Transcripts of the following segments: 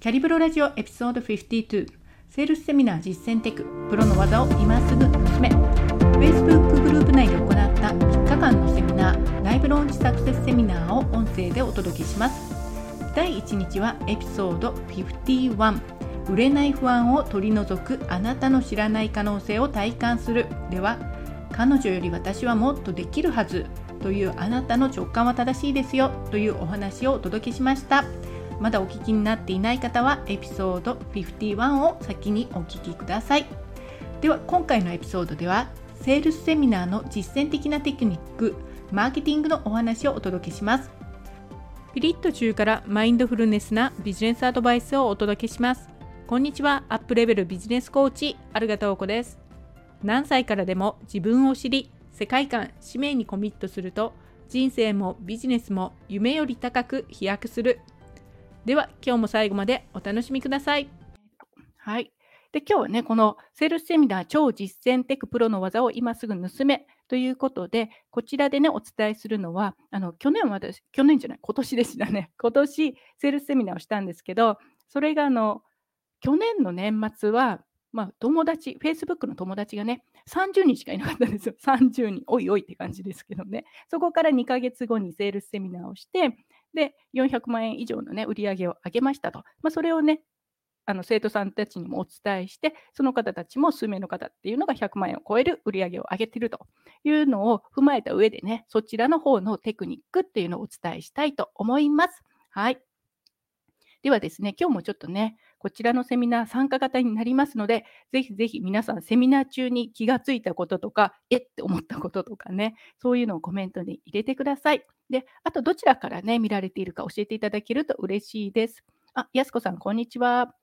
キャリブロラジオエピソード52セールスセミナー実践テク。プロの技を今すぐ進め。Facebook グループ内で行った3日間のセミナー。ライブローンチサクセスセミナーを音声でお届けします。第1日はエピソード51売れない不安を取り除くあなたの知らない可能性を体感する。では彼女より私はもっとできるはず。というあなたの直感は正しいですよ。というお話をお届けしました。まだお聞きになっていない方はエピソード51を先にお聞きください。では今回のエピソードではセールスセミナーの実践的なテクニックマーケティングのお話をお届けします。ピリッと中からマインドフルネスなビジネスアドバイスをお届けします。こんにちはアップレベルビジネスコーチアルガタオコです。何歳からでも自分を知り世界観使命にコミットすると人生もビジネスも夢より高く飛躍する。では今日も最後までお楽しみくださいはいで今日はねこのセールスセミナー超実践テクプロの技を今すぐ盗めということでこちらでねお伝えするのはあの去年は私去年じゃない今年でしたね 今年セールスセミナーをしたんですけどそれがあの去年の年末はまあ、友達、Facebook の友達がね、30人しかいなかったんですよ。30人。おいおいって感じですけどね。そこから2ヶ月後にセールスセミナーをして、で、400万円以上のね、売り上げを上げましたと。まあ、それをね、あの生徒さんたちにもお伝えして、その方たちも数名の方っていうのが100万円を超える売り上げを上げているというのを踏まえた上でね、そちらの方のテクニックっていうのをお伝えしたいと思います。はい。ではですね、今日もちょっとね、こちらのセミナー参加型になりますので、ぜひぜひ皆さんセミナー中に気がついたこととか、えって思ったこととかね、そういうのをコメントに入れてください。で、あとどちらからね、見られているか教えていただけると嬉しいです。あ、やすこさん、こんにちは。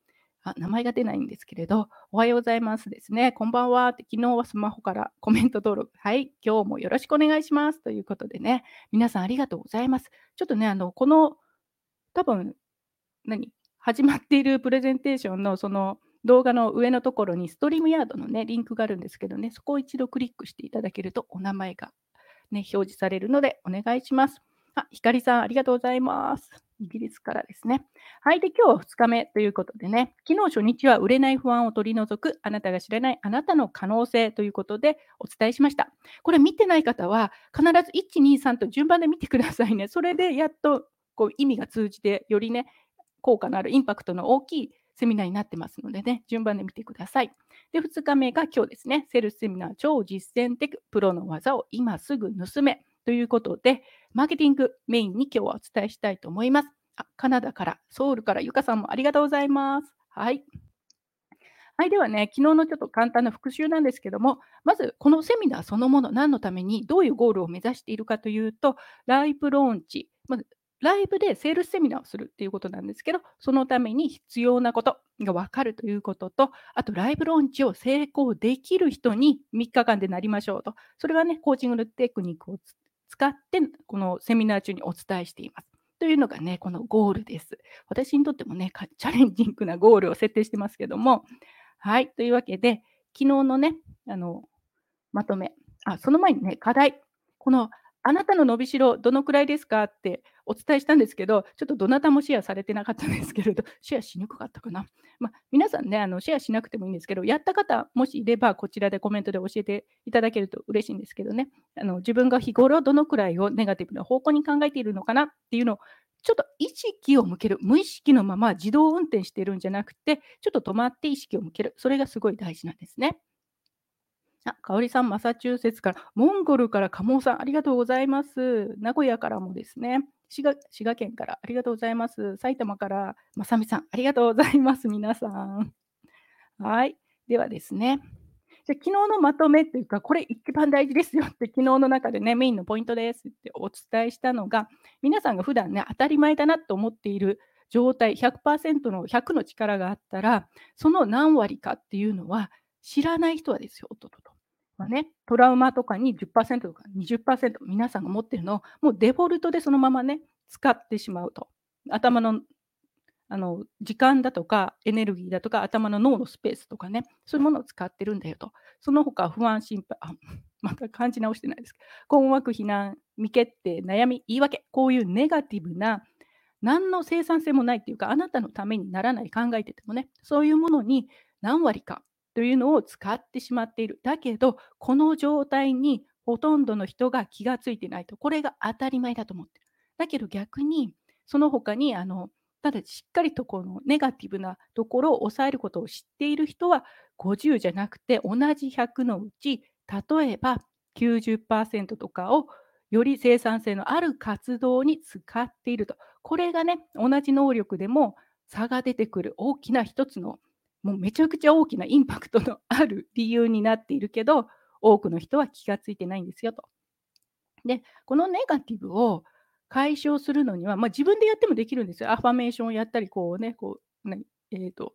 あ、名前が出ないんですけれど、おはようございますですね。こんばんはって、昨日はスマホから コメント登録。はい、今日もよろしくお願いします。ということでね、皆さんありがとうございます。ちょっとね、あの、この、多分、何？始まっているプレゼンテーションのその動画の上のところにストリームヤードのね、リンクがあるんですけどね、そこを一度クリックしていただけるとお名前がね、表示されるのでお願いします。あ、ひかりさん、ありがとうございます。イギリスからですね。はい。で、今日は2日目ということでね、昨日初日は売れない不安を取り除く、あなたが知らないあなたの可能性ということでお伝えしました。これ見てない方は、必ず1、2、3と順番で見てくださいね。それでやっとこう意味が通じて、よりね、効果のあるインパクトの大きいセミナーになってますのでね、順番で見てください。で、2日目が今日ですね、セルスセミナー超実践テクプロの技を今すぐ盗めということで、マーケティングメインに今日はお伝えしたいと思います。あカナダから、ソウルからゆかさんもありがとうございます。はい。はい、ではね、昨日のちょっと簡単な復習なんですけども、まずこのセミナーそのもの、何のために、どういうゴールを目指しているかというと、ライブローンチ、まずライブでセールスセミナーをするっていうことなんですけど、そのために必要なことが分かるということと、あとライブローンチを成功できる人に3日間でなりましょうと。それはね、コーチングのテクニックを使って、このセミナー中にお伝えしています。というのがね、このゴールです。私にとってもね、チャレンジングなゴールを設定してますけども、はい、というわけで、昨日のね、あの、まとめ、あ、その前にね、課題。このあなたの伸びしろ、どのくらいですか？ってお伝えしたんですけど、ちょっとどなたもシェアされてなかったんですけれど、シェアしにくかったかな？まあ、皆さんね、あのシェアしなくてもいいんですけど、やった方、もしいれば、こちらでコメントで教えていただけると嬉しいんですけどね、あの自分が日頃どのくらいをネガティブな方向に考えているのかなっていうのを、ちょっと意識を向ける、無意識のまま自動運転してるんじゃなくて、ちょっと止まって意識を向ける、それがすごい大事なんですね。あ、かおりさん、マサチューセッツから、モンゴルからカモさん、ありがとうございます。名古屋からもですね、滋賀滋賀県からありがとうございます。埼玉からまさみさん、ありがとうございます。皆さん。はい。ではですね、じゃ昨日のまとめというか、これ一番大事ですよって、昨日の中でね、メインのポイントですってお伝えしたのが、皆さんが普段ね、当たり前だなと思っている状態、100%の100の力があったら、その何割かっていうのは、知らない人はですよ、ととと。まあね、トラウマとかに10%とか20%皆さんが持ってるのをもうデフォルトでそのままね使ってしまうと頭のあの時間だとかエネルギーだとか頭の脳のスペースとかねそういうものを使ってるんだよとその他不安心配あ また感じ直してないですけど困惑避難未決定悩み言い訳こういうネガティブな何の生産性もないっていうか、あなたのためにならない考えててもね、そういうものに何割かというのを使ってしまっている。だけど、この状態にほとんどの人が気がついてないと、これが当たり前だと思ってる。だけど逆に、その他にあのただしっかりとこのネガティブなところを抑えることを知っている人は50じゃなくて同じ100のうち例えば90%とかをより生産性のある活動に使っていると。これがね、同じ能力でも差が出てくる大きな一つの、もうめちゃくちゃ大きなインパクトのある理由になっているけど、多くの人は気がついてないんですよと。で、このネガティブを解消するのには、まあ、自分でやってもできるんですよ。アファメーションをやったり、こうね、こう、何えっ、と、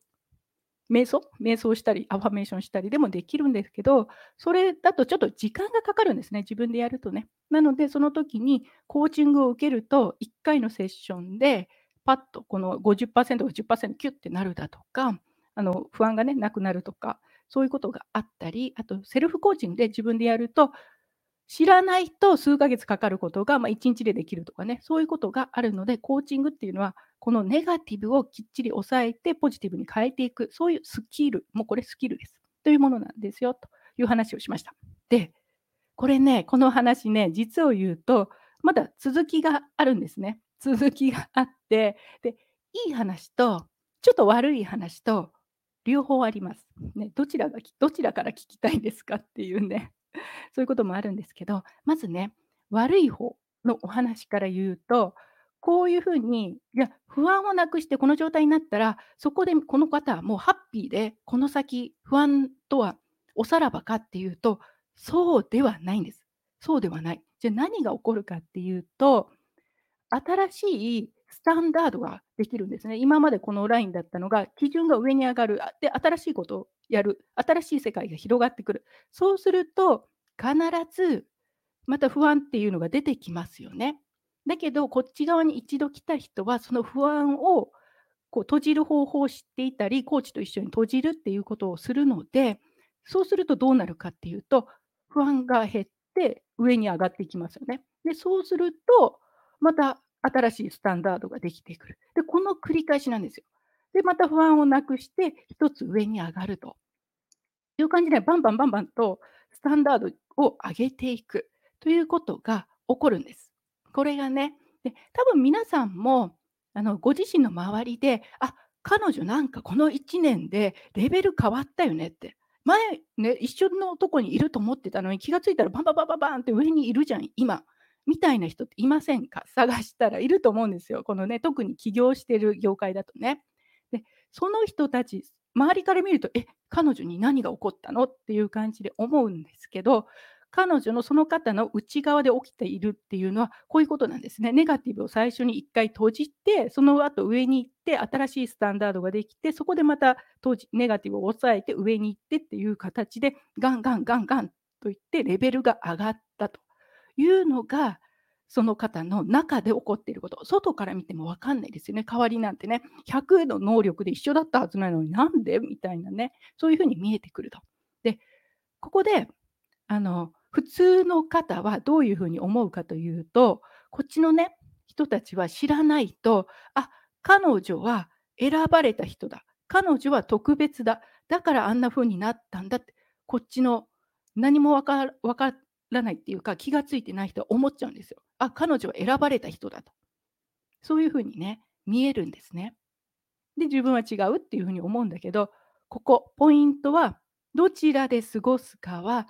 瞑想？瞑想したり、アファメーションしたりでもできるんですけど、それだとちょっと時間がかかるんですね、自分でやるとね。なので、その時にコーチングを受けると、1回のセッションで、パッとこの50%が10%キュッてなるだとか、あの不安がね、なくなるとか、そういうことがあったり、あとセルフコーチングで自分でやると、知らないと数ヶ月かかることが、まあ、1日でできるとかね、そういうことがあるので、コーチングっていうのは、このネガティブをきっちり抑えてポジティブに変えていく、そういうスキル、もうこれスキルです。というものなんですよ、という話をしました。で、これね、この話ね、実を言うと、まだ続きがあるんですね。続きがあって、で、いい話と、ちょっと悪い話と、両方あります。ね、どちらがどちらから聞きたいですかっていうね。そういうこともあるんですけど、まずね、悪い方のお話から言うと、こういうふうに、いや、不安をなくしてこの状態になったら、そこでこの方はもうハッピーで、この先不安とはおさらばかっていうと、そうではないんです。そうではない。じゃあ何が起こるかっていうと、新しいスタンダードができるんですね。今までこのラインだったのが、基準が上に上がる。で、新しいことをやる。新しい世界が広がってくる。そうすると、必ずまた不安っていうのが出てきますよね。だけど、こっち側に一度来た人は、その不安をこう閉じる方法を知っていたり、コーチと一緒に閉じるっていうことをするので、そうするとどうなるかっていうと、不安が減って上に上がっていきますよね。で、そうすると、また新しいスタンダードができてくる。で、この繰り返しなんですよ。で、また不安をなくして、一つ上に上がるという感じで、バンバンバンバンとスタンダードを上げていくということが起こるんです。これがね、で多分皆さんもあのご自身の周りで、あ彼女なんかこの1年でレベル変わったよねって。前ね、一緒のとこにいると思ってたのに気がついたらバンバンバンバンバンって上にいるじゃん、今。みたいな人っていませんか？探したらいると思うんですよ。このね、特に起業してる業界だとね。で、その人たち、周りから見ると、え、彼女に何が起こったの？っていう感じで思うんですけど、彼女のその方の内側で起きているっていうのはこういうことなんですね。ネガティブを最初に一回閉じて、その後上に行って新しいスタンダードができて、そこでまた当時ネガティブを抑えて上に行ってっていう形でガンガンガンガンといってレベルが上がったというのがその方の中で起こっていること、外から見ても分かんないですよね。代わりなんてね、100の能力で一緒だったはずなのになんで？みたいなね、そういうふうに見えてくると。で、ここで、あの、普通の方はどういうふうに思うかというと、こっちのね、人たちは知らないと、あ、彼女は選ばれた人だ。彼女は特別だ。だからあんな風になったんだって、こっちの何もわからないっていうか、気がついてない人は思っちゃうんですよ。あ、彼女は選ばれた人だと。そういう風にね、見えるんですね。で、自分は違うっていう風に思うんだけど、ここ、ポイントは、どちらで過ごすかは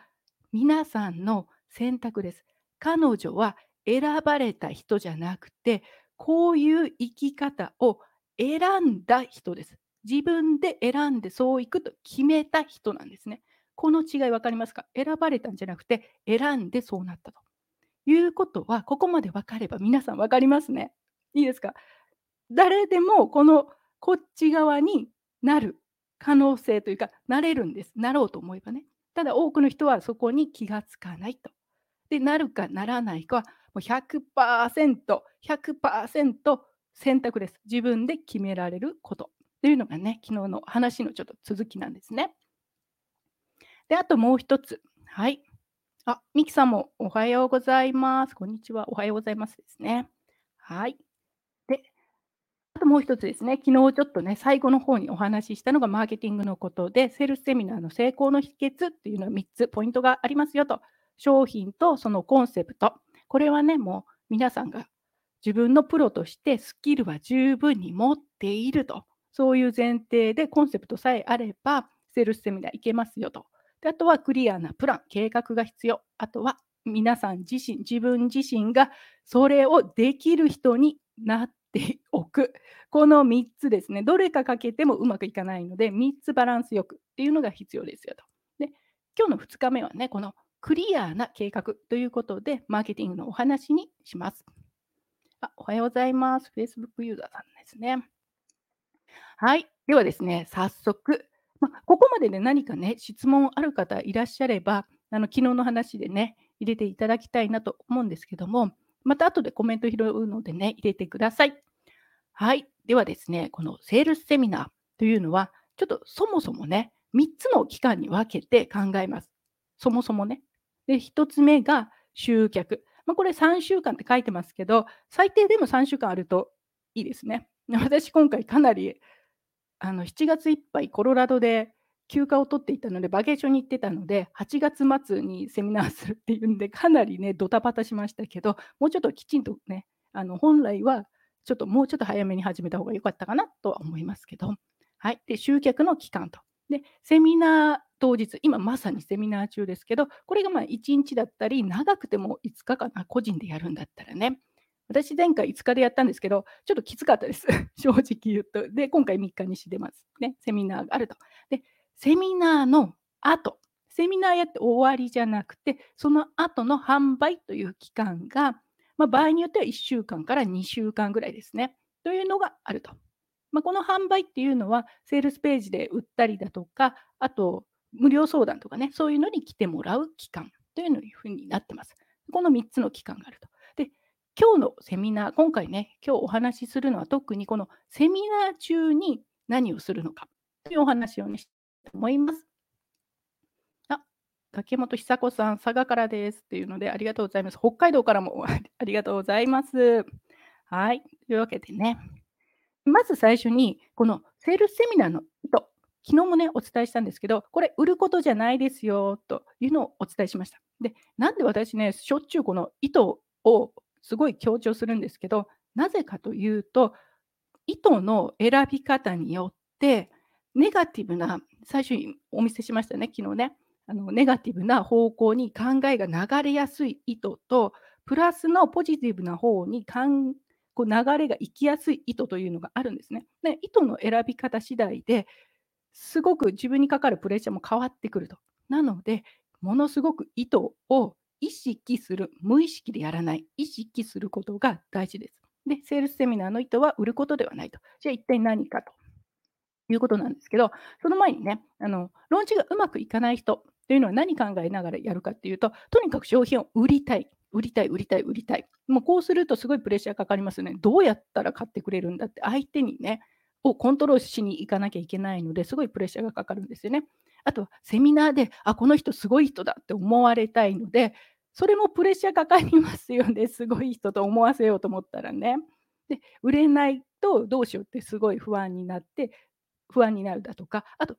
皆さんの選択です。彼女は選ばれた人じゃなくて、こういう生き方を選んだ人です。自分で選んでそういくと決めた人なんですね。この違い分かりますか？選ばれたんじゃなくて選んでそうなったということは、ここまで分かれば皆さん分かりますね。いいですか？誰でもこのこっち側になる可能性というか、なれるんです。なろうと思えばね。ただ多くの人はそこに気がつかないと。で、なるかならないかはもう100%、100%選択です。自分で決められることというのがね、昨日の話のちょっと続きなんですね。で、あともう一つ。はい。あ、ミキさんもおはようございます。こんにちは。おはようございますですね。はい。で、あともう一つですね、昨日ちょっとね、最後の方にお話ししたのがマーケティングのことで、セールスセミナーの成功の秘訣っていうのは3つポイントがありますよと。商品とそのコンセプト。これはね、もう皆さんが自分のプロとしてスキルは十分に持っていると。そういう前提でコンセプトさえあれば、セールスセミナーいけますよと。であとはクリアなプラン、計画が必要。あとは皆さん自身、自分自身がそれをできる人になっておく。この3つですね。どれかかけてもうまくいかないので、3つバランスよくっていうのが必要ですよと。で、今日の2日目はね、このクリアな計画ということで、マーケティングのお話にします。あおはようございます。Facebook ユーザーさんですね。はい。ではですね、早速、ま、ここまでで何かね、質問ある方いらっしゃれば、あの昨日の話でね、入れていただきたいなと思うんですけども、また後でコメント拾うのでね、入れてください。はい。ではですね、このセールスセミナーというのは、ちょっとそもそもね、3つの期間に分けて考えます。そもそもね。で、1つ目が集客。まあ、これ3週間って書いてますけど、最低でも3週間あるといいですね。私、今回かなりあの7月いっぱいコロラドで休暇を取っていたので、バケーションに行ってたので、8月末にセミナーするっていうんで、かなりね、ドタバタしましたけど、もうちょっときちんとね、あの本来はちょっともうちょっと早めに始めた方が良かったかなとは思いますけど、はい。で、集客の期間と。で、セミナー当日、今まさにセミナー中ですけど、これがまあ1日だったり、長くても5日かな、個人でやるんだったらね。私、前回5日でやったんですけど、ちょっときつかったです。正直言うと。で、今回3日にしてます。ね、セミナーがあると。で、セミナーの後、セミナーやって終わりじゃなくて、その後の販売という期間が、まあ、場合によっては1週間から2週間ぐらいですね。というのがあると。まあ、この販売っていうのは、セールスページで売ったりだとか、あと、無料相談とかね、そういうのに来てもらう期間というのふうになってます。この3つの期間があると。今日のセミナー、今回ね、今日お話しするのは特にこのセミナー中に何をするのかというお話をね、と思います。あ、竹本久子さん、佐賀からですっていうので、ありがとうございます。北海道からも ありがとうございます。はい。というわけでね、まず最初に、このセールスセミナーの意図、昨日もね、お伝えしたんですけど、これ、売ることじゃないですよというのをお伝えしました。で、なんで私ね、しょっちゅうこの意図をすごい強調するんですけど、なぜかというと、意図の選び方によって、ネガティブな、最初にお見せしましたね、昨日ね。あのネガティブな方向に考えが流れやすい意図と、プラスのポジティブな方にかんこう流れが行きやすい意図というのがあるんですね。で意図の選び方次第ですごく自分にかかるプレッシャーも変わってくると。なので、ものすごく意図を意識する、無意識でやらない、意識することが大事です。で、セールスセミナーの意図は売ることではないと。じゃあ一体何かということなんですけど、その前にね、あのローンチがうまくいかない人というのは何考えながらやるかっていうと、とにかく商品を売りたい、売りたい、売りたい、売りたい。もうこうするとすごいプレッシャーかかりますよね。どうやったら買ってくれるんだって、相手にね、をコントロールしに行かなきゃいけないのですごいプレッシャーがかかるんですよね。あとは、セミナーで、あ、この人すごい人だって思われたいので、それもプレッシャーかかりますよね。すごい人と思わせようと思ったらね。で、売れないとどうしようってすごい不安になって、不安になるだとか、あと、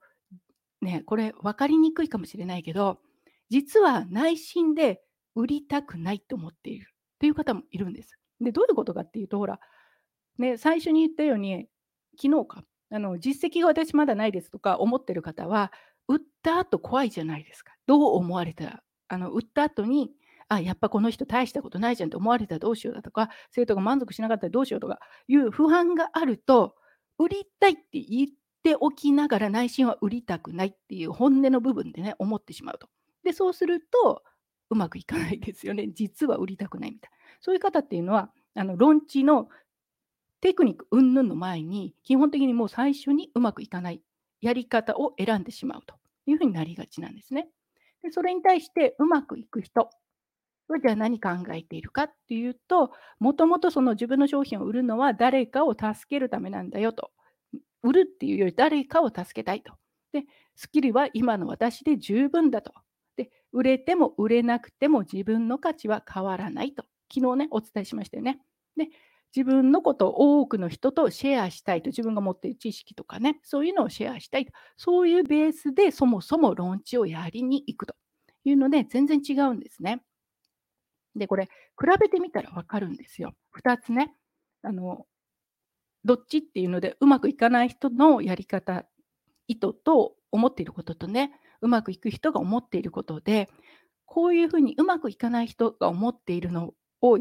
ね、これ分かりにくいかもしれないけど、実は内心で売りたくないと思っているっていう方もいるんです。で、どういうことかっていうと、ほら、ね、最初に言ったように、昨日か、あの実績が私まだないですとか思ってる方は、売った後怖いじゃないですか。どう思われたら、あの売った後に、あ、やっぱこの人大したことないじゃんって思われたらどうしようだとか、生徒が満足しなかったらどうしようとかいう不安があると、売りたいって言っておきながら内心は売りたくないっていう本音の部分でね、思ってしまうと。で、そうすると、うまくいかないですよね。実は売りたくないみたいな。そういう方っていうのは、あの、ロンチのテクニック云々の前に、基本的にもう最初にうまくいかないやり方を選んでしまうというふうになりがちなんですね。でそれに対してうまくいく人はじゃあ何考えているかっていうと、もともとその自分の商品を売るのは誰かを助けるためなんだよと。売るっていうより誰かを助けたいと。で、スキルは今の私で十分だと。で、売れても売れなくても自分の価値は変わらないと。昨日ね、お伝えしましたよね。で、自分のことを多くの人とシェアしたいと、自分が持っている知識とかね、そういうのをシェアしたいと、そういうベースでそもそもローンチをやりに行くというので、全然違うんですね。で、これ、比べてみたら分かるんですよ。2つね。あの、どっちっていうので、うまくいかない人のやり方、意図と思っていることとね、うまくいく人が思っていることで、こういうふうにうまくいかない人が思っているのを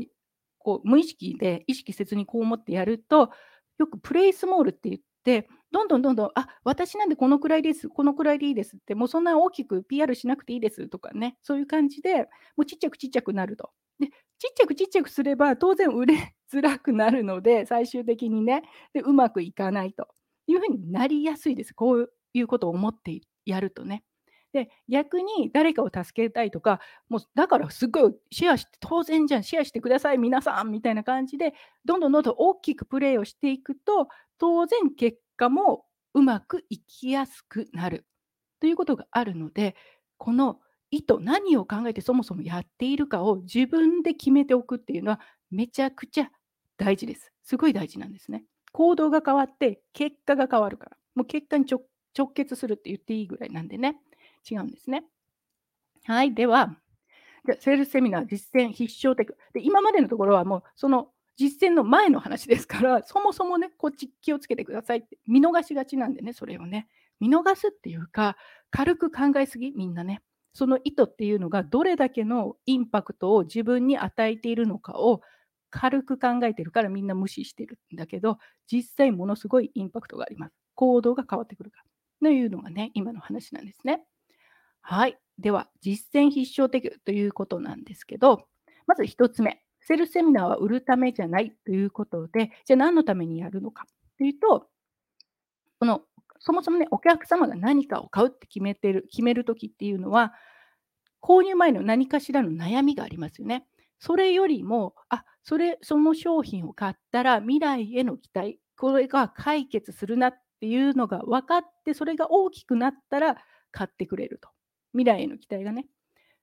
こう無意識で意識せずにこう思ってやると、よくプレイスモールって言って、どんどんどんどん、あ私なんでこのくらいです、このくらいでいいですって、もうそんな大きく PR しなくていいですとかね、そういう感じで、もうちっちゃくちっちゃくなると。で、ちっちゃくちっちゃくすれば、当然売れづらくなるので、最終的にね、でうまくいかないというふうになりやすいです。こういうことを思ってやるとね。で、逆に誰かを助けたいとか、もうだからすごいシェアして、当然じゃん、シェアしてください、皆さんみたいな感じで、どんどんどんどん大きくプレーをしていくと、当然結果もうまくいきやすくなるということがあるので、この意図、何を考えてそもそもやっているかを自分で決めておくっていうのはめちゃくちゃ大事です。すごい大事なんですね。行動が変わって結果が変わるから。もう結果に直結するって言っていいぐらいなんでね。違うんですね。はい。では、じゃセールスセミナー実践必勝テク。で、今までのところはもうその実践の前の話ですから、そもそもね、こっち気をつけてくださいって見逃しがちなんでね、それをね。見逃すっていうか、軽く考えすぎ、みんなね。その意図っていうのがどれだけのインパクトを自分に与えているのかを軽く考えてるからみんな無視してるんだけど、実際ものすごいインパクトがあります。行動が変わってくるか。というのがね、今の話なんですね。はい。では、実践必勝的ということなんですけど、まず1つ目。セルセミナーは売るためじゃないということで、じゃあ何のためにやるのかというと、このそもそもね、お客様が何かを買うって決めてる、決めるときっていうのは、購入前の何かしらの悩みがありますよね。それよりも、あ、それ、その商品を買ったら未来への期待、これが解決するなっていうのが分かって、それが大きくなったら買ってくれると。未来への期待がね。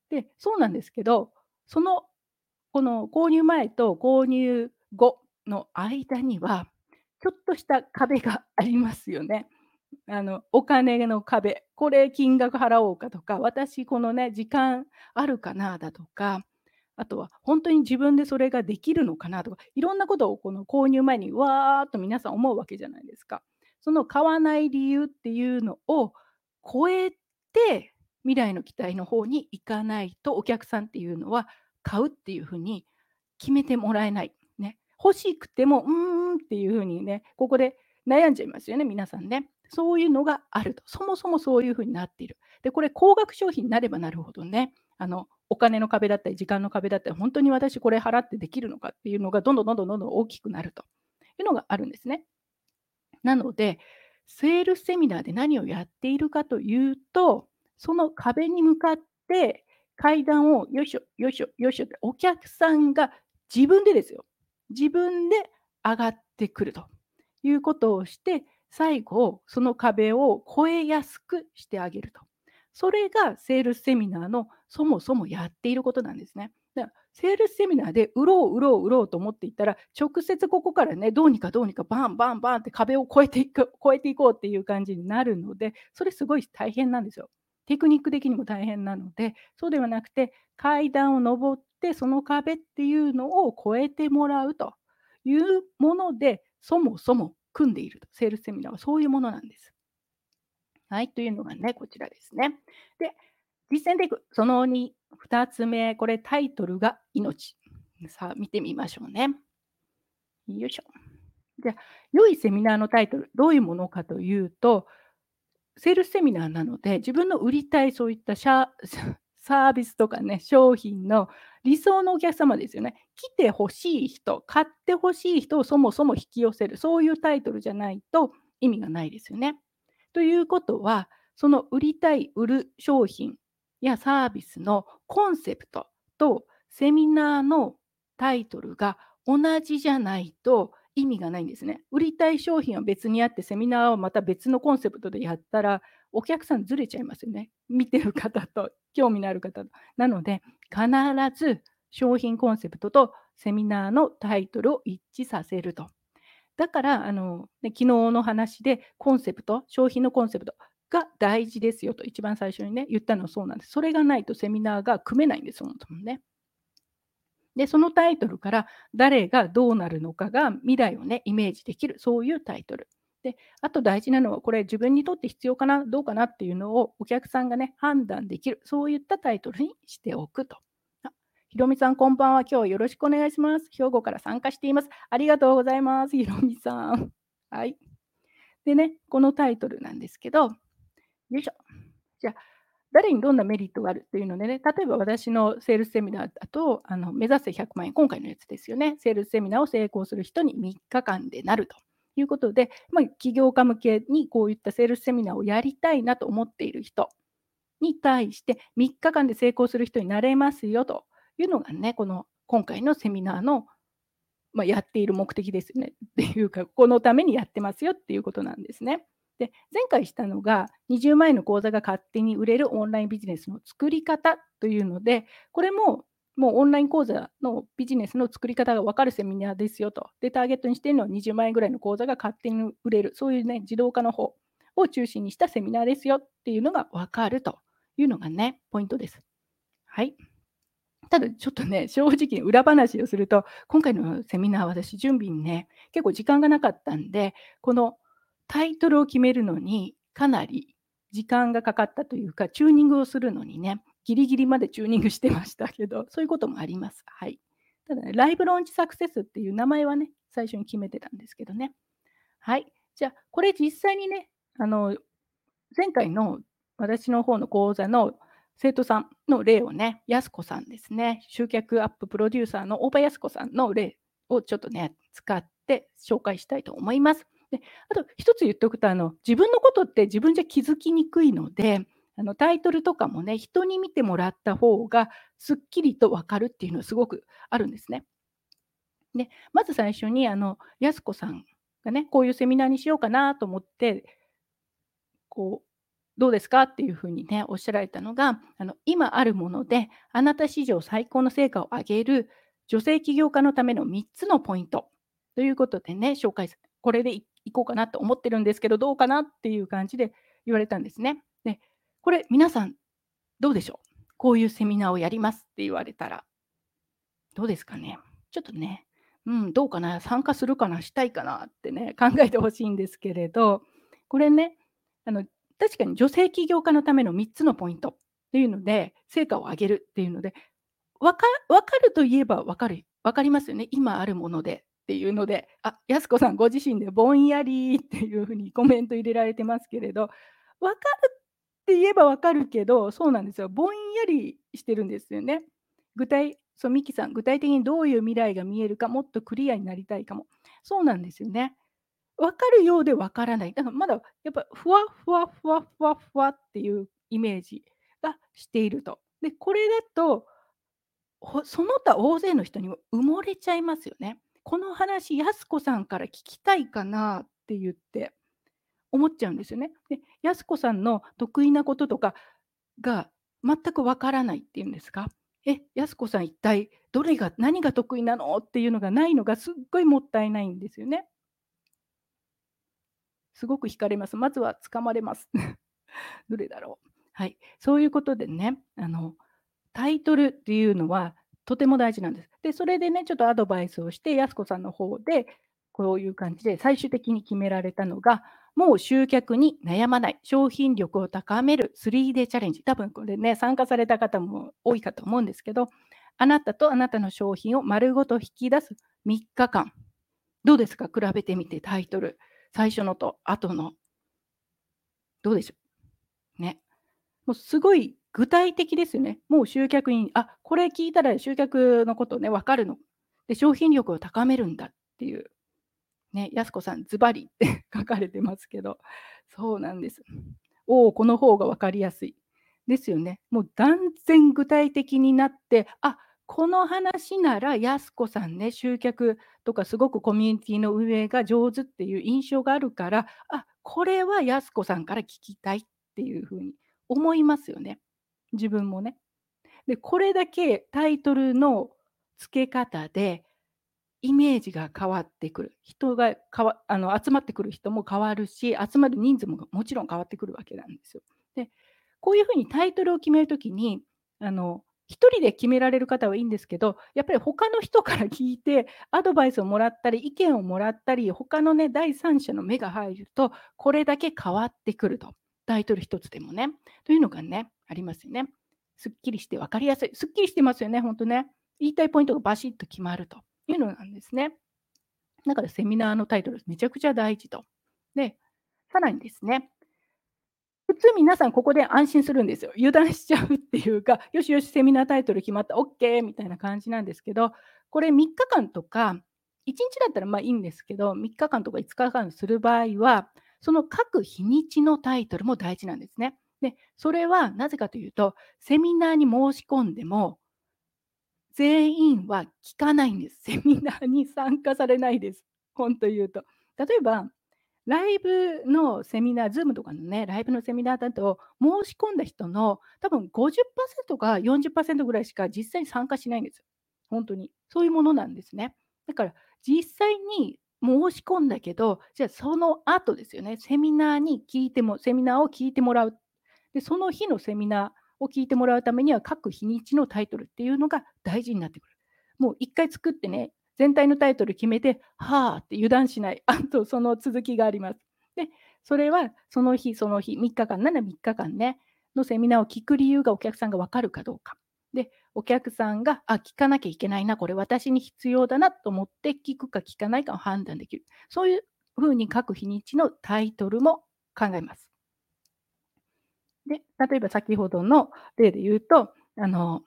で、そうなんですけど、その、この購入前と購入後の間には、ちょっとした壁がありますよね。あのお金の壁、これ金額払おうかとか、私このね、時間あるかなだとか、あとは本当に自分でそれができるのかなとか、いろんなことをこの購入前にわーっと皆さん思うわけじゃないですか。その買わない理由っていうのを超えて未来の期待の方に行かないとお客さんっていうのは買うっていうふうに決めてもらえない。ね、欲しくてもうーんっていうふうにねここで悩んじゃいますよね皆さんね。そういうのがあると。そもそもそういうふうになっている。でこれ高額商品になればなるほどねあのお金の壁だったり時間の壁だったり本当に私これ払ってできるのかっていうのがどんどんどんどんどん大きくなるというのがあるんですね。なのでセールスセミナーで何をやっているかというとその壁に向かって階段をよいしょ、よいしょ、よいしょってお客さんが自分でですよ。自分で上がってくるということをして、最後、その壁を越えやすくしてあげると。それがセールスセミナーのそもそもやっていることなんですね。だからセールスセミナーで売ろう、売ろう、売ろうと思っていたら、直接ここからね、どうにかどうにかバンバンバンって壁を越えていく、越えていこうっていう感じになるので、それすごい大変なんですよ。テクニック的にも大変なので、そうではなくて、階段を上って、その壁っていうのを越えてもらうというもので、そもそも組んでいると。セールスセミナーはそういうものなんです。はい、というのがね、こちらですね。で、実践テク、その2、2つ目、これタイトルが命。さあ、見てみましょうね。よいしょ。じゃあ、良いセミナーのタイトル、どういうものかというと、セールスセミナーなので、自分の売りたいそういったサービスとかね、商品の理想のお客様ですよね。来てほしい人、買ってほしい人をそもそも引き寄せる、そういうタイトルじゃないと意味がないですよね。ということは、その売りたい、売る商品やサービスのコンセプトとセミナーのタイトルが同じじゃないと意味がないんですね。売りたい商品は別にあって、セミナーをまた別のコンセプトでやったら、お客さんずれちゃいますよね。見てる方と、興味のある方と。なので、必ず商品コンセプトとセミナーのタイトルを一致させると。だからあの、ね、昨日の話でコンセプト、商品のコンセプトが大事ですよと一番最初にね、言ったのはそうなんです。それがないとセミナーが組めないんです、そもそもね。で、そのタイトルから誰がどうなるのかが未来をね、イメージできる、そういうタイトル。で、あと大事なのは、これ自分にとって必要かな、どうかなっていうのをお客さんがね、判断できる、そういったタイトルにしておくと。ひろみさん、こんばんは。今日よろしくお願いします。兵庫から参加しています。ありがとうございます。ひろみさん。はい。でね、このタイトルなんですけど、よいしょ。じゃあ、誰にどんなメリットがあるっていうのでね、例えば私のセールスセミナーだと、あの目指せ100万円、今回のやつですよね、セールスセミナーを成功する人に3日間でなるということで、まあ、起業家向けにこういったセールスセミナーをやりたいなと思っている人に対して、3日間で成功する人になれますよというのがね、この今回のセミナーの、まあ、やっている目的ですよね。っていうか、このためにやってますよっていうことなんですね。で、前回したのが、20万円の講座が勝手に売れるオンラインビジネスの作り方というので、これももうオンライン講座のビジネスの作り方が分かるセミナーですよと。で、ターゲットにしているのは20万円ぐらいの講座が勝手に売れる、そういうね、自動化の方を中心にしたセミナーですよっていうのが分かるというのがね、ポイントです。はい。ただちょっとね、正直裏話をすると、今回のセミナー私準備にね、結構時間がなかったんで、このタイトルを決めるのにかなり時間がかかったというか、チューニングをするのにね、ギリギリまでチューニングしてましたけど、そういうこともあります。はい。ただね、ライブローンチサクセスっていう名前はね、最初に決めてたんですけどね。はい。じゃあ、これ実際にね、あの、前回の私の方の講座の生徒さんの例をね、やすこさんですね、集客アッププロデューサーの大場やすこさんの例をちょっとね、使って紹介したいと思います。であと一つ言っておくとあの自分のことって自分じゃ気づきにくいのであのタイトルとかもね人に見てもらった方がすっきりと分かるっていうのはすごくあるんですね。でまず最初にあのやすこさんがねこういうセミナーにしようかなと思ってこうどうですか？っていうふうにねおっしゃられたのがあの今あるものであなた史上最高の成果を上げる女性起業家のための3つのポイント。ということでね紹介これで行こうかなと思ってるんですけど、どうかなっていう感じで言われたんですね。で、これ皆さんどうでしょう？こういうセミナーをやりますって言われたら、どうですかね？ちょっとね、うん、どうかな？参加するかな？したいかな？ってね、考えてほしいんですけれど、これね、あの確かに女性起業家のための3つのポイントっていうので、成果を上げるっていうので、分か分かるといえば分かる、分かりますよね、今あるもので。っていうので、あ、やすこさんご自身でぼんやりっていうふうにコメント入れられてますけれど、分かるって言えば分かるけど、そうなんですよ。ぼんやりしてるんですよね。具体、そう、ミキさん、具体的にどういう未来が見えるか、もっとクリアになりたいかも。そうなんですよね。分かるようで分からない。だからまだやっぱふわふわふわふわふわっていうイメージがしていると。で、これだと、その他大勢の人にも埋もれちゃいますよね。この話、やす子さんから聞きたいかなって言って思っちゃうんですよね。で、やす子さんの得意なこととかが全くわからないっていうんですか？え、やす子さん一体どれが何が得意なの？っていうのがないのがすっごいもったいないんですよね。すごく惹かれます。まずは掴まれます。どれだろう。はい。そういうことでね、あの、タイトルっていうのはとても大事なんです。で、それでね、ちょっとアドバイスをして、やす子さんの方で、こういう感じで最終的に決められたのが、もう集客に悩まない、商品力を高める 3D チャレンジ。多分これね、参加された方も多いかと思うんですけど、あなたとあなたの商品を丸ごと引き出す3日間。どうですか？比べてみてタイトル。最初のと後の。どうでしょう？ね。もうすごい具体的ですよね。もう集客に、あこれ聞いたら集客のことね、分かるの。で、商品力を高めるんだっていう。ね、やすこさん、ズバリって 書かれてますけど、そうなんです。おお、この方が分かりやすい。ですよね。もう断然具体的になって、あこの話ならやすこさんね、集客とかすごくコミュニティの運営が上手っていう印象があるから、あこれはやすこさんから聞きたいっていうふうに思いますよね。自分もね。で、これだけタイトルの付け方でイメージが変わってくる。人がかわあの集まってくる人も変わるし、集まる人数ももちろん変わってくるわけなんですよ。で、こういうふうにタイトルを決めるときに、あの、1人で決められる方はいいんですけど、やっぱり他の人から聞いて、アドバイスをもらったり、意見をもらったり、他のね、第三者の目が入ると、これだけ変わってくると。タイトル1つでもね。というのがね、ありますよね。すっきりして分かりやすい。すっきりしてますよね、ほんとね。言いたいポイントがバシッと決まると。いうのなんですね。だからセミナーのタイトルめちゃくちゃ大事と。で、さらにですね、普通皆さんここで安心するんですよ。油断しちゃうっていうか、よしよしセミナータイトル決まった、OK みたいな感じなんですけど、これ3日間とか、1日だったらまあいいんですけど、3日間とか5日間する場合は、その各日にちのタイトルも大事なんですね。で、それはなぜかというと、セミナーに申し込んでも、全員は聞かないんです。セミナーに参加されないです。本当言うと。例えば、ライブのセミナー、ズームとかのね、ライブのセミナーだと、申し込んだ人の多分50%か40%ぐらいしか実際に参加しないんですよ。本当に。そういうものなんですね。だから、実際に申し込んだけど、じゃあその後ですよね、セミナーに聞いても、セミナーを聞いてもらう。で、その日のセミナー、を聞いてもらうためには各日にちのタイトルっていうのが大事になってくる。もう一回作ってね、全体のタイトル決めて、はあって油断しない。あとその続きがあります。で、それはその日その日、3日間なら3日間ね、のセミナーを聞く理由がお客さんが分かるかどうか。で、お客さんが、あ、聞かなきゃいけないな、これ私に必要だなと思って聞くか聞かないかを判断できる。そういうふうに各日にちのタイトルも考えます。で、例えば先ほどの例で言うと、あの、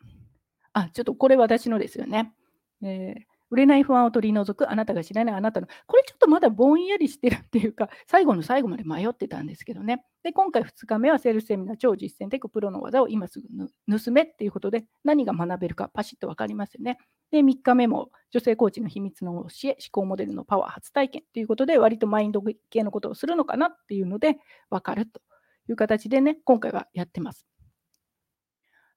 あ、ちょっとこれ私のですよね。えー、売れない不安を取り除くあなたが知らないあなたの、これちょっとまだぼんやりしてるっていうか、最後の最後まで迷ってたんですけどね。で、今回2日目はセールスセミナー超実践テクプロの技を今すぐ盗めっていうことで、何が学べるかパシッと分かりますよね。で、3日目も女性コーチの秘密の教え、思考モデルのパワー初体験ということで、割とマインド系のことをするのかなっていうので分かるという形でね、今回はやってます。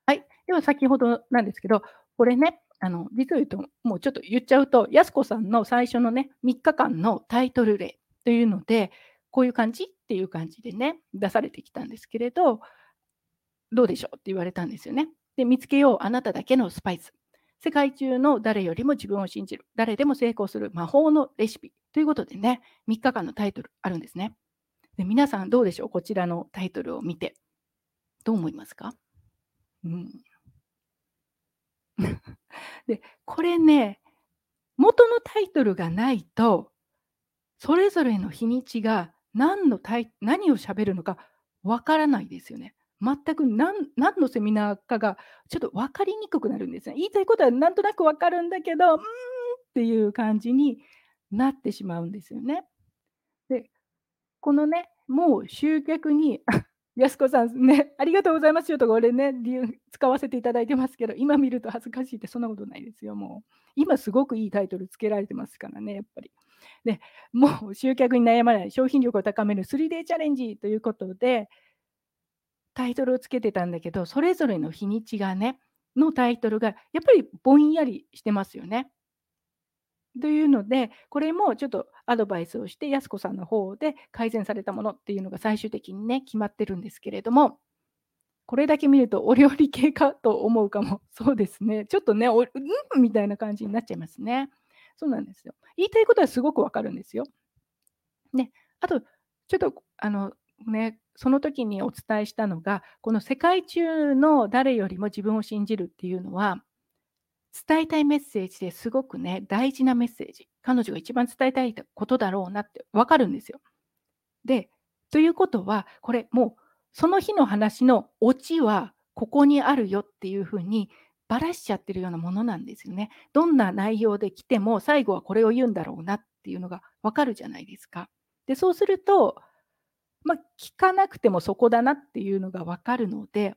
はい。では先ほどなんですけど、これね、あの実を言うと、もうちょっと言っちゃうと、やすこさんの最初のね、3日間のタイトル例というので、こういう感じっていう感じでね、出されてきたんですけれど、どうでしょうって言われたんですよね。で、見つけよう、あなただけのスパイス。世界中の誰よりも自分を信じる、誰でも成功する魔法のレシピということでね、3日間のタイトルあるんですね。で皆さんどうでしょうこちらのタイトルを見て。どう思いますか？うん。で、これね、元のタイトルがないと、それぞれの日にちが何のタイ何を喋るのかわからないですよね。全く何のセミナーかがちょっと分かりにくくなるんですね。言いたいことはなんとなく分かるんだけど、うーんっていう感じになってしまうんですよね。で、このね、もう集客に、やすこさんね、ありがとうございますよとか、俺ね、理由使わせていただいてますけど、今見ると恥ずかしいってそんなことないですよ、もう。今すごくいいタイトルつけられてますからね、やっぱり。で、もう集客に悩まない商品力を高める 3D チャレンジということで、タイトルをつけてたんだけど、それぞれの日にちがね、のタイトルがやっぱりぼんやりしてますよね。というので、これもちょっとアドバイスをして、やす子さんの方で改善されたものっていうのが最終的にね、決まってるんですけれども、これだけ見るとお料理系かと思うかも。そうですね。ちょっとね、おうん？みたいな感じになっちゃいますね。そうなんですよ。言いたいことはすごくわかるんですよ。ね、あと、ちょっと、あの、ね、その時にお伝えしたのが、この世界中の誰よりも自分を信じるっていうのは、伝えたいメッセージですごくね、大事なメッセージ。彼女が一番伝えたいことだろうなってわかるんですよ。で、ということは、これもうその日の話のオチはここにあるよっていうふうにばらしちゃってるようなものなんですよね。どんな内容で来ても最後はこれを言うんだろうなっていうのがわかるじゃないですか。で、そうすると、まあ、聞かなくてもそこだなっていうのがわかるので、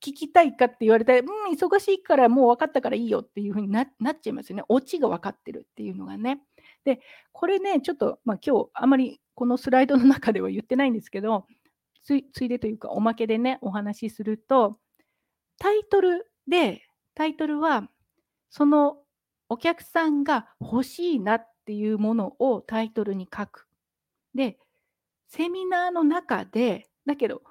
聞きたいかって言われたら、うん、忙しいからもう分かったからいいよっていうふうになっちゃいますよね。オチが分かってるっていうのがね。で、これね、ちょっと、まあ、今日あまりこのスライドの中では言ってないんですけど、つついでというかおまけでね、お話しすると、タイトルで、タイトルはそのお客さんが欲しいなっていうものをタイトルに書く。で、セミナーの中で、だけど、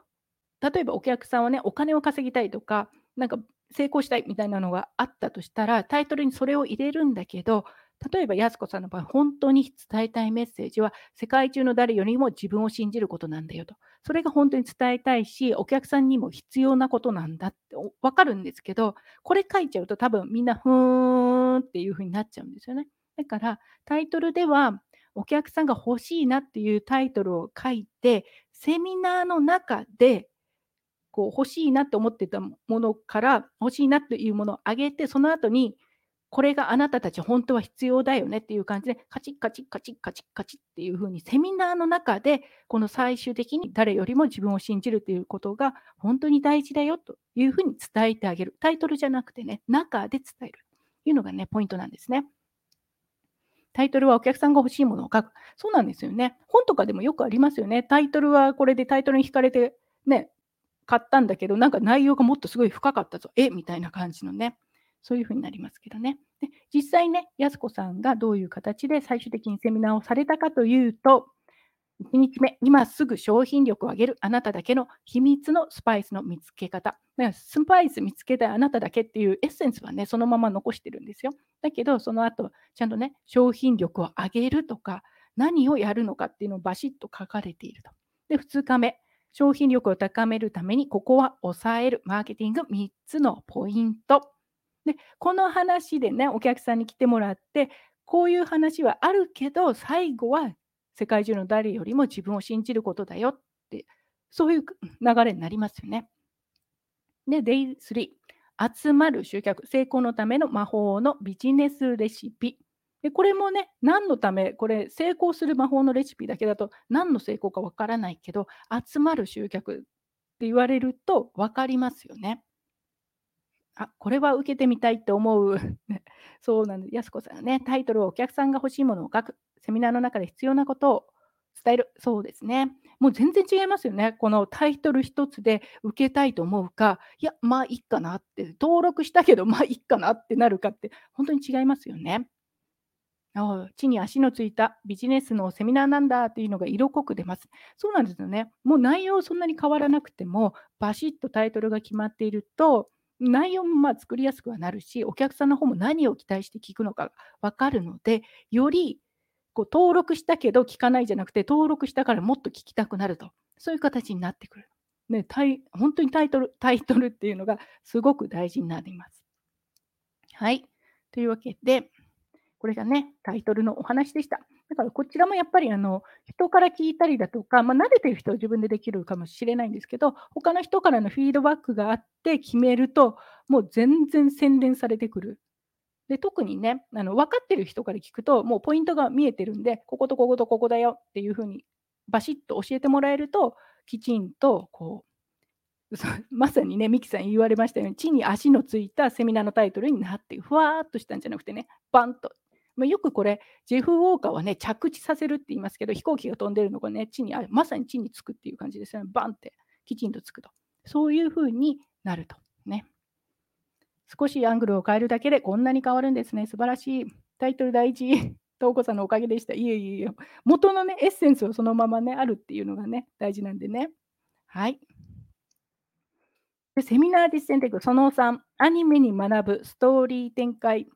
例えばお客さんはね、お金を稼ぎたいとか、なんか成功したいみたいなのがあったとしたら、タイトルにそれを入れるんだけど、例えば、やす子さんの場合、本当に伝えたいメッセージは、世界中の誰よりも自分を信じることなんだよと。それが本当に伝えたいし、お客さんにも必要なことなんだって分かるんですけど、これ書いちゃうと多分みんなふーんっていう風になっちゃうんですよね。だから、タイトルでは、お客さんが欲しいなっていうタイトルを書いて、セミナーの中で、こう欲しいなって思ってたものから欲しいなっていうものをあげて、その後にこれがあなたたち本当は必要だよねっていう感じで、カチッカチッカチッカチッカチッっていう風にセミナーの中で、この最終的に誰よりも自分を信じるっていうことが本当に大事だよという風に伝えてあげる。タイトルじゃなくてね、中で伝えるというのがね、ポイントなんですね。タイトルはお客さんが欲しいものを書く。そうなんですよね。本とかでもよくありますよね。タイトルはこれでタイトルに惹かれてね、買ったんだけど、なんか内容がもっとすごい深かったぞ。え？みたいな感じのね。そういうふうになりますけどね。で実際ね、やす子さんがどういう形で最終的にセミナーをされたかというと、1日目、今すぐ商品力を上げるあなただけの秘密のスパイスの見つけ方。スパイス見つけたいあなただけっていうエッセンスはね、そのまま残してるんですよ。だけど、その後、ちゃんとね、商品力を上げるとか、何をやるのかっていうのをバシッと書かれていると。で、2日目、商品力を高めるために、ここは抑えるマーケティング3つのポイント。で、この話でね、お客さんに来てもらって、こういう話はあるけど、最後は世界中の誰よりも自分を信じることだよって、そういう流れになりますよね。で、Day3、集まる集客、成功のための魔法のビジネスレシピ。でこれもね、何のため、これ成功する魔法のレシピだけだと何の成功かわからないけど、集まる集客って言われると分かりますよね。あ、これは受けてみたいって思う。そうなんです。やすこさんね、タイトルをお客さんが欲しいものを書く。セミナーの中で必要なことを伝える。そうですね。もう全然違いますよね。このタイトル一つで受けたいと思うか、いや、まあいいかなって、登録したけど、まあいいかなってなるかって、本当に違いますよね。地に足のついたビジネスのセミナーなんだっていうのが色濃く出ます。そうなんですよね。もう内容そんなに変わらなくても、バシッとタイトルが決まっていると、内容もまあ作りやすくはなるし、お客さんの方も何を期待して聞くのか分かるので、よりこう登録したけど聞かないじゃなくて、登録したからもっと聞きたくなると、そういう形になってくる。ね、タイ本当にタイトル、タイトルっていうのがすごく大事になります。はい。というわけで、これがね、タイトルのお話でした。だからこちらもやっぱりあの人から聞いたりだとか、まあ、慣れてる人は自分でできるかもしれないんですけど、他の人からのフィードバックがあって決めると、もう全然洗練されてくる。で特にね、あの分かってる人から聞くと、もうポイントが見えてるんで、こことこことここだよっていうふうにバシッと教えてもらえると、きちんとこう、まさにね、ミキさん言われましたように、地に足のついたセミナーのタイトルになって、ふわーっとしたんじゃなくてね、バンとまあ、よくこれ、ジェフ・ウォーカーはね、着地させるって言いますけど、飛行機が飛んでるのがね、地にあるまさに地につくっていう感じですよね。バンってきちんとつくと。そういうふうになると。ね。少しアングルを変えるだけでこんなに変わるんですね。素晴らしい。タイトル第一。東子さんのおかげでした。いえいえいえ。元のね、エッセンスをそのままね、あるっていうのがね、大事なんでね。はい。でセミナー実践テクその3、アニメに学ぶストーリー展開。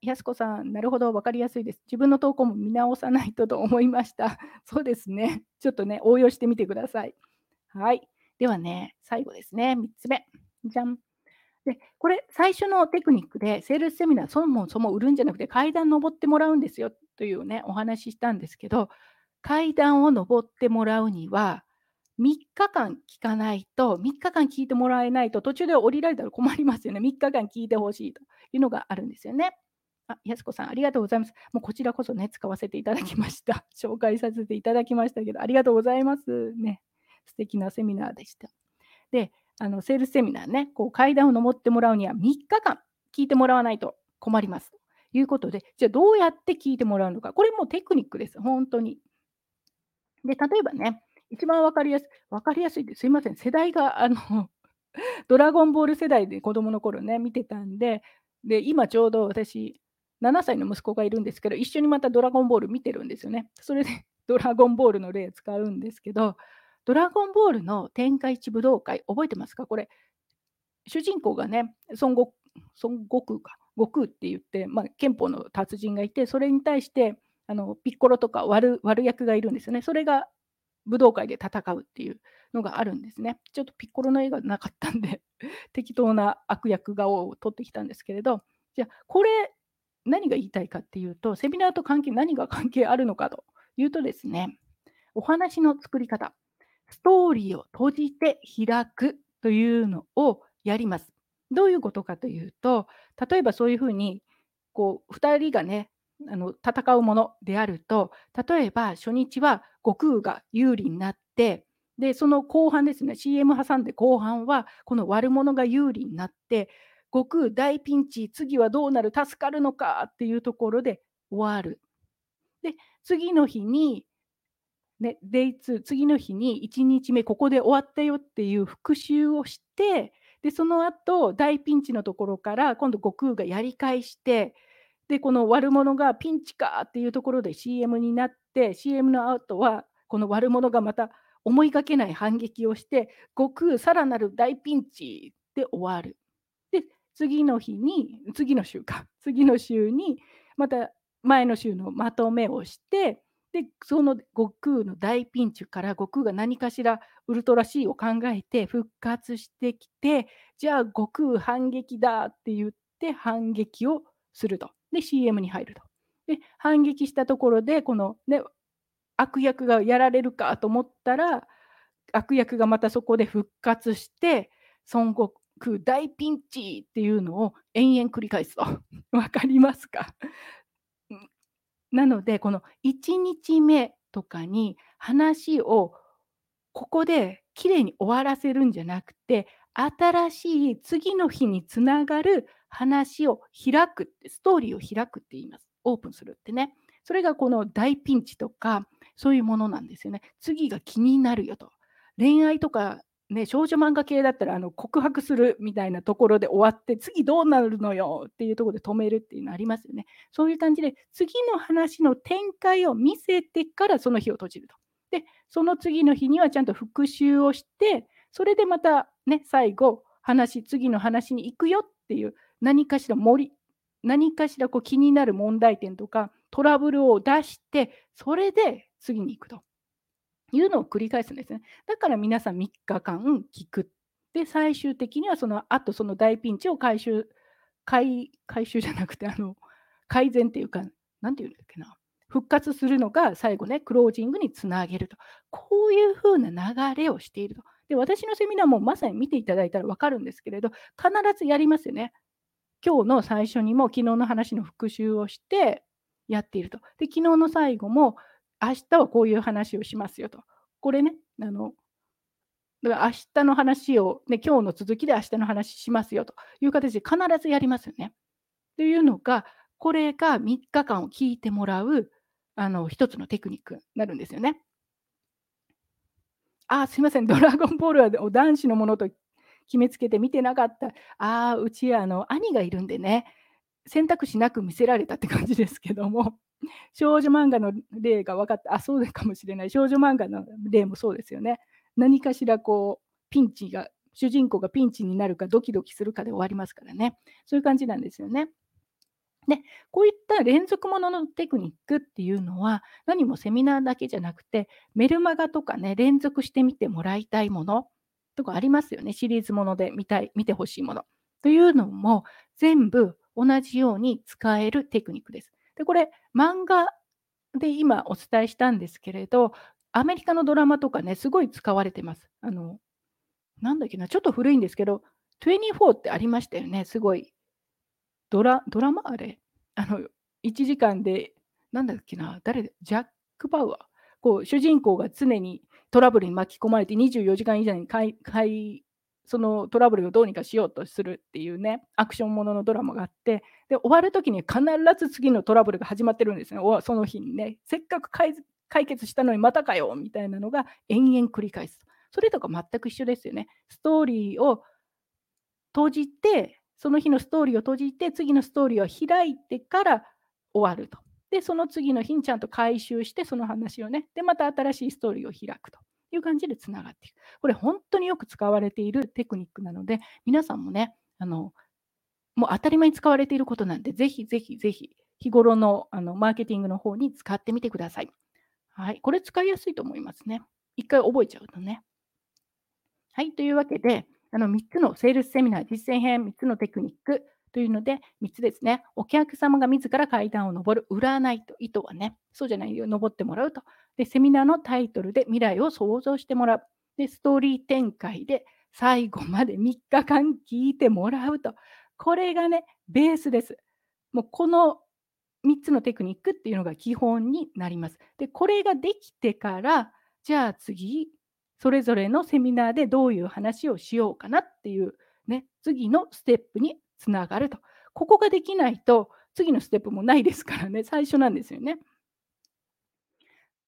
やすこさん、なるほど、分かりやすいです。自分の投稿も見直さないとと思いました。そうですね。ちょっとね、応用してみてください。はい。ではね、最後ですね、3つ目。じゃん。で、これ、最初のテクニックで、セールスセミナー、そもそも売るんじゃなくて、階段登ってもらうんですよというね、お話ししたんですけど、階段を登ってもらうには、3日間聞かないと、3日間聞いてもらえないと、途中で降りられたら困りますよね。3日間聞いてほしいというのがあるんですよね。あ、やすこさん、ありがとうございます。もうこちらこそね、使わせていただきました。紹介させていただきましたけど、ありがとうございます。ね、素敵なセミナーでした。で、あのセールスセミナーね、こう階段を登ってもらうには3日間聞いてもらわないと困ります。ということで、じゃあどうやって聞いてもらうのか。これもテクニックです。本当に。で、例えばね、一番わかりやすい、わかりやすいです。すいません。世代が、あの、ドラゴンボール世代で子供の頃ね、見てたんで、で、今ちょうど私、7歳の息子がいるんですけど、一緒にまたドラゴンボール見てるんですよね。それで ドラゴンボールの例使うんですけど、ドラゴンボールの天下一武道会、覚えてますか？これ、主人公がね、孫悟空か、悟空って言って、まあ、憲法の達人がいて、それに対してあのピッコロとか悪役がいるんですよね。それが武道会で戦うっていうのがあるんですね。ちょっとピッコロの絵がなかったんで 適当な悪役画を取ってきたんですけれど、じゃあ、これ、何が言いたいかっていうと、セミナーと関係、何が関係あるのかというとですね、お話の作り方、ストーリーを閉じて開くというのをやります。どういうことかというと、例えばそういうふうに、こう、2人がね、あの戦うものであると、例えば初日は悟空が有利になって、で、その後半ですね、CM 挟んで後半は、この悪者が有利になって、悟空大ピンチ、次はどうなる、助かるのかっていうところで終わる。で、次の日に、ね、デイ2、次の日に1日目、ここで終わったよっていう復習をして、で、その後、大ピンチのところから、今度悟空がやり返して、で、この悪者がピンチかっていうところで CM になって、CM の後は、この悪者がまた思いがけない反撃をして、悟空さらなる大ピンチで終わる。次の日に、次の週か、次の週に、また前の週のまとめをして、で、その悟空の大ピンチから悟空が何かしらウルトラ C を考えて復活してきて、じゃあ悟空反撃だって言って反撃をすると。で、CM に入ると。で、反撃したところで、このね、悪役がやられるかと思ったら、悪役がまたそこで復活して、孫悟空大ピンチっていうのを延々繰り返すと。わかりますか？なので、この1日目とかに話をここできれいに終わらせるんじゃなくて、新しい次の日につながる話を開くって、ストーリーを開くって言います。オープンするってね。それがこの大ピンチとか、そういうものなんですよね。次が気になるよと。恋愛とか、ね、少女漫画系だったらあの告白するみたいなところで終わって、次どうなるのよっていうところで止めるっていうのありますよね。そういう感じで、次の話の展開を見せてからその日を閉じると。で、その次の日にはちゃんと復習をして、それでまたね、最後、話、次の話に行くよっていう何かしら森、何かしらこう気になる問題点とかトラブルを出して、それで次に行くというのを繰り返すんですね。だから皆さん3日間聞く。で、最終的にはその後その大ピンチを回収、回回収じゃなくて、あの改善っていうか、なんていうんだっけな。復活するのが最後ね、クロージングにつなげると。こういうふうな流れをしていると。で、私のセミナーもまさに見ていただいたら分かるんですけれど、必ずやりますよね。今日の最初にも昨日の話の復習をしてやっていると。で、昨日の最後も明日はこういう話をしますよと。これね、あの、だから明日の話を、ね、今日の続きで明日の話しますよという形で必ずやりますよね。というのが、これが3日間を聞いてもらうあの一つのテクニックになるんですよね。あ、すいません、ドラゴンボールは男子のものと決めつけて見てなかった。ああ、うちあの兄がいるんでね、選択肢なく見せられたって感じですけども、少女漫画の例が分かった。あ、そうかもしれない。少女漫画の例もそうですよね。何かしらこう、ピンチが、主人公がピンチになるかドキドキするかで終わりますからね。そういう感じなんですよね。で、こういった連続もののテクニックっていうのは、何もセミナーだけじゃなくて、メルマガとかね、連続してみてもらいたいものとかありますよね。シリーズもので見たい、見てほしいもの。というのも、全部同じように使えるテクニックです。で、これ、漫画で今お伝えしたんですけれど、アメリカのドラマとかね、すごい使われてます。あの、なんだっけな、ちょっと古いんですけど、24ってありましたよね、すごい。ドラドラマ？あれ？あの、1時間で、なんだっけな、誰ジャック・パウアー？こう主人公が常にトラブルに巻き込まれて24時間以内にかいかいそのトラブルをどうにかしようとするっていうね、アクションもののドラマがあって、で終わるときに必ず次のトラブルが始まってるんですね、その日にね。せっかく解決したのにまたかよみたいなのが延々繰り返す。それとか全く一緒ですよね。ストーリーを閉じてその日のストーリーを閉じて、次のストーリーを開いてから終わると。で、その次の日にちゃんと回収して、その話をね、で、また新しいストーリーを開くという感じでつながっていく。これ、本当によく使われているテクニックなので、皆さんもね、あのもう当たり前に使われていることなんで、ぜひぜひぜひ、日頃のあのマーケティングの方に使ってみてください。はい、これ使いやすいと思いますね。一回覚えちゃうとね。はい、というわけで、あの3つのセールスセミナー実践編、3つのテクニックというので、3つですね。お客様が自ら階段を上る、占いと意図はね、そうじゃないよ、登ってもらうと。で、セミナーのタイトルで未来を想像してもらう。で、ストーリー展開で最後まで3日間聞いてもらうと。これがね、ベースです。もうこの3つのテクニックっていうのが基本になります。で、これができてから、じゃあ次、それぞれのセミナーでどういう話をしようかなっていう、ね、次のステップにつながると。ここができないと、次のステップもないですからね、最初なんですよね。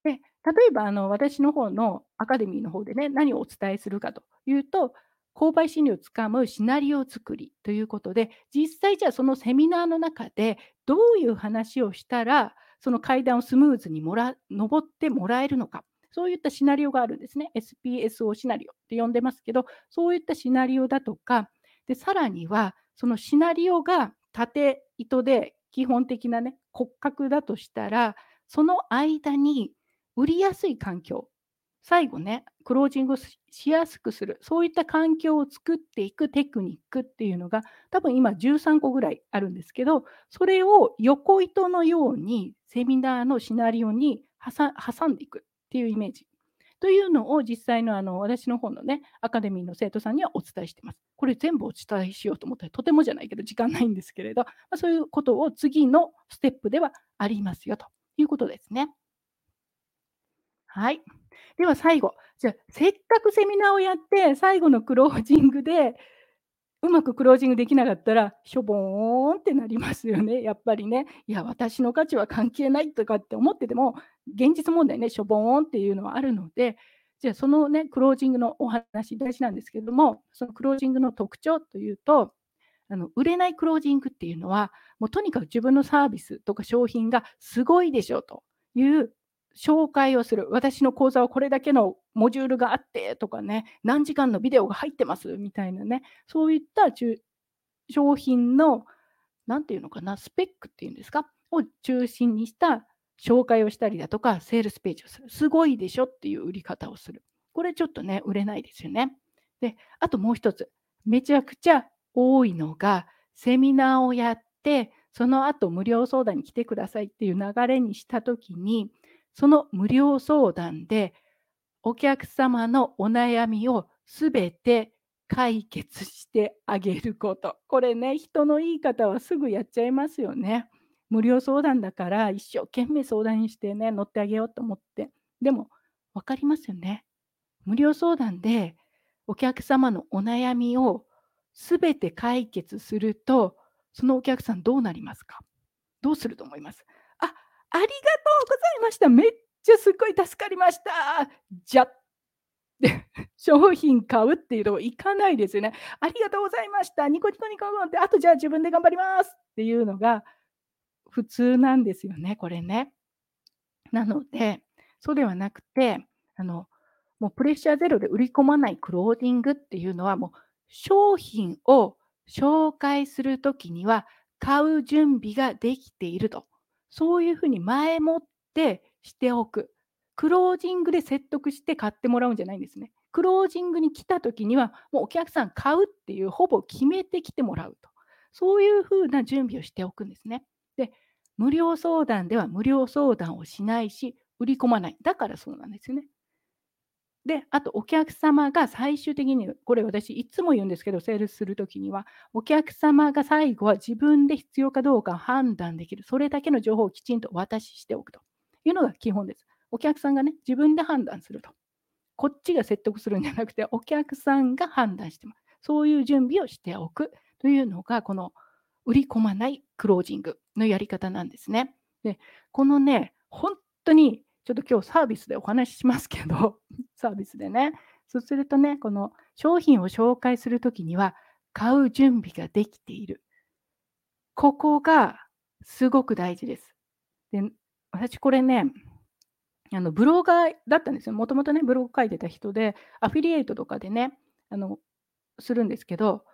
で例えばあの私の方のアカデミーの方でね、何をお伝えするかというと、購買心理をつかむシナリオ作りということで、実際じゃあそのセミナーの中でどういう話をしたら、その階段をスムーズにもら登ってもらえるのか、そういったシナリオがあるんですね。SPSO シナリオって呼んでますけど、そういったシナリオだとか、でさらにはそのシナリオが縦糸で基本的なね骨格だとしたら、その間に売りやすい環境、最後ね、クロージングしやすくする、そういった環境を作っていくテクニックっていうのが、多分今13個ぐらいあるんですけど、それを横糸のようにセミナーのシナリオに挟んでいくっていうイメージ。というのを実際のあの私の方のね、アカデミーの生徒さんにはお伝えしています。これ全部お伝えしようと思ったらとてもじゃないけど時間ないんですけれど、まあ、そういうことを次のステップではありますよということですね。はい。では最後、じゃあせっかくセミナーをやって最後のクロージングでうまくクロージングできなかったら、しょぼーんってなりますよね。やっぱりね、いや、私の価値は関係ないとかって思ってても、現実問題ね、しょぼーんっていうのはあるので、じゃあそのね、クロージングのお話大事なんですけれども、そのクロージングの特徴というと、あの売れないクロージングっていうのは、もうとにかく自分のサービスとか商品がすごいでしょという紹介をする。私の講座はこれだけのモジュールがあってとかね、何時間のビデオが入ってますみたいなね、そういった商品の、何て言うのかな、スペックっていうんですか、を中心にした紹介をしたりだとか、セールスページをする。すごいでしょっていう売り方をする。これちょっとね、売れないですよね。で、あともう一つ、めちゃくちゃ多いのが、セミナーをやって、その後無料相談に来てくださいっていう流れにしたときに、その無料相談でお客様のお悩みをすべて解決してあげること。これね、人の言い方はすぐやっちゃいますよね。無料相談だから一生懸命相談してね、乗ってあげようと思って。でも、分かりますよね。無料相談でお客様のお悩みをすべて解決すると、そのお客さんどうなりますか？どうすると思います？あありがとうございました。めっちゃすっごい助かりました。じゃで商品買うっていうとこ行かないですよね。ありがとうございました。ニコニコニコって、あとじゃあ自分で頑張りますっていうのが普通なんですよね、これね。なので、そうではなくて、あの、もうプレッシャーゼロで売り込まないクローディングっていうのは、もう商品を紹介するときには買う準備ができていると。そういうふうに前もってしておく。クロージングで説得して買ってもらうんじゃないんですね。クロージングに来た時には、もうお客さん買うっていうほぼ決めてきてもらうと。そういうふうな準備をしておくんですね。無料相談では無料相談をしないし、売り込まない。だからそうなんですよね。で、あとお客様が最終的に、これ私いつも言うんですけど、セールスするときには、お客様が最後は自分で必要かどうか判断できる、それだけの情報をきちんと渡ししておくというのが基本です。お客さんがね、自分で判断すると。こっちが説得するんじゃなくて、お客さんが判断してます。そういう準備をしておくというのが、この売り込まないクロージングのやり方なんですね。で、このね、本当にちょっと今日サービスでお話ししますけど、サービスでね。そうするとね、この商品を紹介するときには、買う準備ができている。ここがすごく大事です。で私これね、あのブロガーだったんですよ。もともとね、ブログ書いてた人で、アフィリエイトとかでね、あのするんですけど、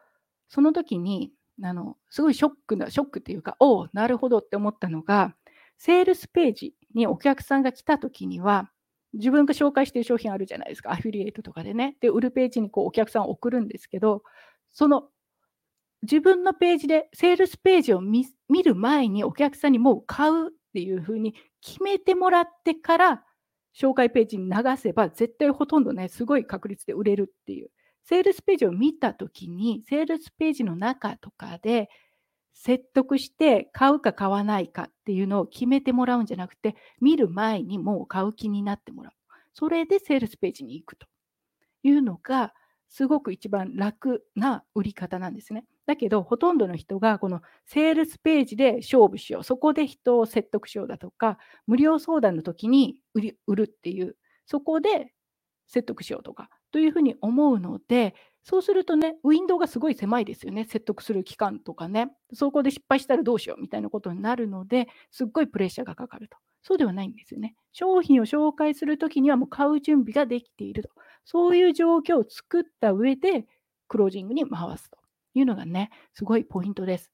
その時に、あのすごいショックな、ショックっていうか、おお、なるほどって思ったのが、セールスページにお客さんが来た時には、自分が紹介している商品あるじゃないですか、アフィリエイトとかでね。で、売るページにこうお客さんを送るんですけど、その自分のページで、セールスページを見る前にお客さんにもう買うっていうふうに決めてもらってから、紹介ページに流せば、絶対ほとんどね、すごい確率で売れるっていう。セールスページを見たときに、セールスページの中とかで、説得して買うか買わないかっていうのを決めてもらうんじゃなくて、見る前にもう買う気になってもらう。それでセールスページに行くというのが、すごく一番楽な売り方なんですね。だけど、ほとんどの人がこのセールスページで勝負しよう、そこで人を説得しようだとか、無料相談の時に売るっていう、そこで説得しようとか、というふうに思うので、そうするとね、ウィンドウがすごい狭いですよね。説得する期間とかね。そこで失敗したらどうしようみたいなことになるので、すっごいプレッシャーがかかると。そうではないんですよね。商品を紹介するときにはもう買う準備ができていると。そういう状況を作った上で、クロージングに回すというのがね、すごいポイントです。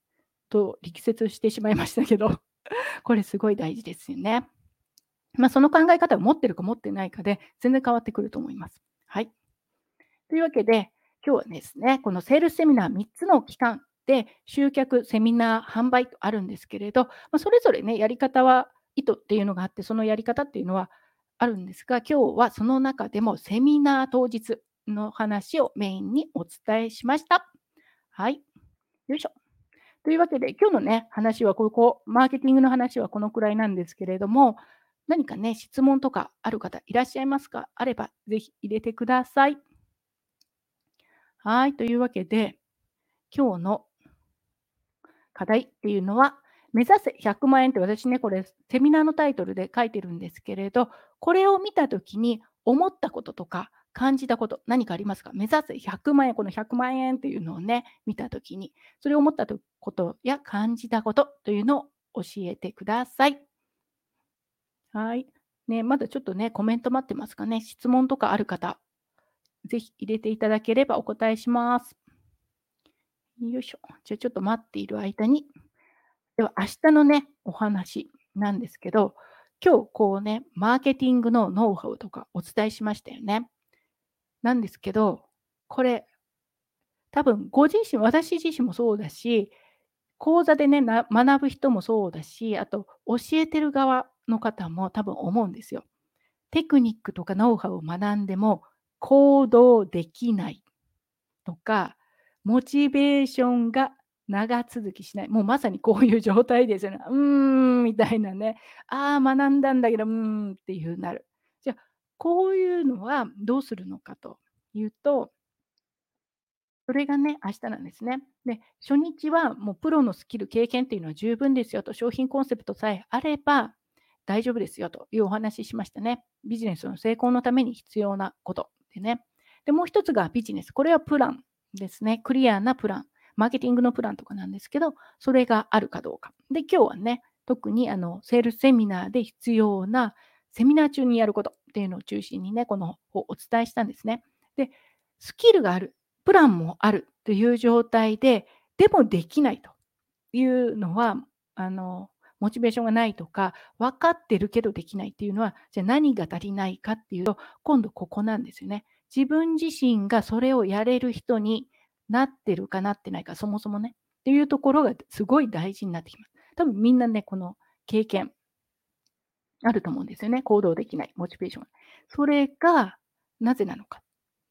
と力説してしまいましたけど、これすごい大事ですよね。まあ、その考え方を持ってるか持ってないかで全然変わってくると思います。はい。というわけで、今日はですね、このセールスセミナー3つの期間で集客、セミナー、販売とあるんですけれど、まあ、それぞれね、やり方は、意図っていうのがあって、そのやり方っていうのはあるんですが、今日はその中でもセミナー当日の話をメインにお伝えしました。はい。よいしょ。というわけで、今日のね、話はここ、マーケティングの話はこのくらいなんですけれども、何かね、質問とかある方いらっしゃいますか？あれば、ぜひ入れてください。はい。というわけで、今日の課題っていうのは、目指せ100万円って私ね、これセミナーのタイトルで書いてるんですけれど、これを見たときに思ったこととか感じたこと、何かありますか？目指せ100万円、この100万円っていうのをね、見たときに、それを思ったことや感じたことというのを教えてください。はい。ね、まだちょっとね、コメント待ってますかね？質問とかある方、ぜひ入れていただければお答えします。よいしょ。じゃあちょっと待っている間に。では明日のね、お話なんですけど、今日こうね、マーケティングのノウハウとかお伝えしましたよね。なんですけど、これ、多分ご自身、私自身もそうだし、講座でね、学ぶ人もそうだし、あと教えてる側の方も多分思うんですよ。テクニックとかノウハウを学んでも行動できないとか、モチベーションが長続きしない。もうまさにこういう状態ですよね。うーん、みたいなね。ああ、学んだんだけど、うーんっていうなる。じゃあ、こういうのはどうするのかというと、それがね、明日なんですね。で、初日はもうプロのスキル、経験っていうのは十分ですよと、商品コンセプトさえあれば大丈夫ですよというお話ししましたね。ビジネスの成功のために必要なことでね。で、もう一つがビジネス。これはプランですね。クリアなプラン。マーケティングのプランとかなんですけど、それがあるかどうか。で、今日はね、特にあのセールスセミナーで必要なセミナー中にやることっていうのを中心にね、このをお伝えしたんですね。で、スキルがある、プランもあるという状態で、でもできないというのは、あの、モチベーションがないとか、分かってるけどできないっていうのは、じゃあ何が足りないかっていうと、今度ここなんですよね。自分自身がそれをやれる人になってるかなってないか、そもそもね。っていうところがすごい大事になってきます。多分みんなね、この経験あると思うんですよね。行動できない、モチベーション。それがなぜなのか。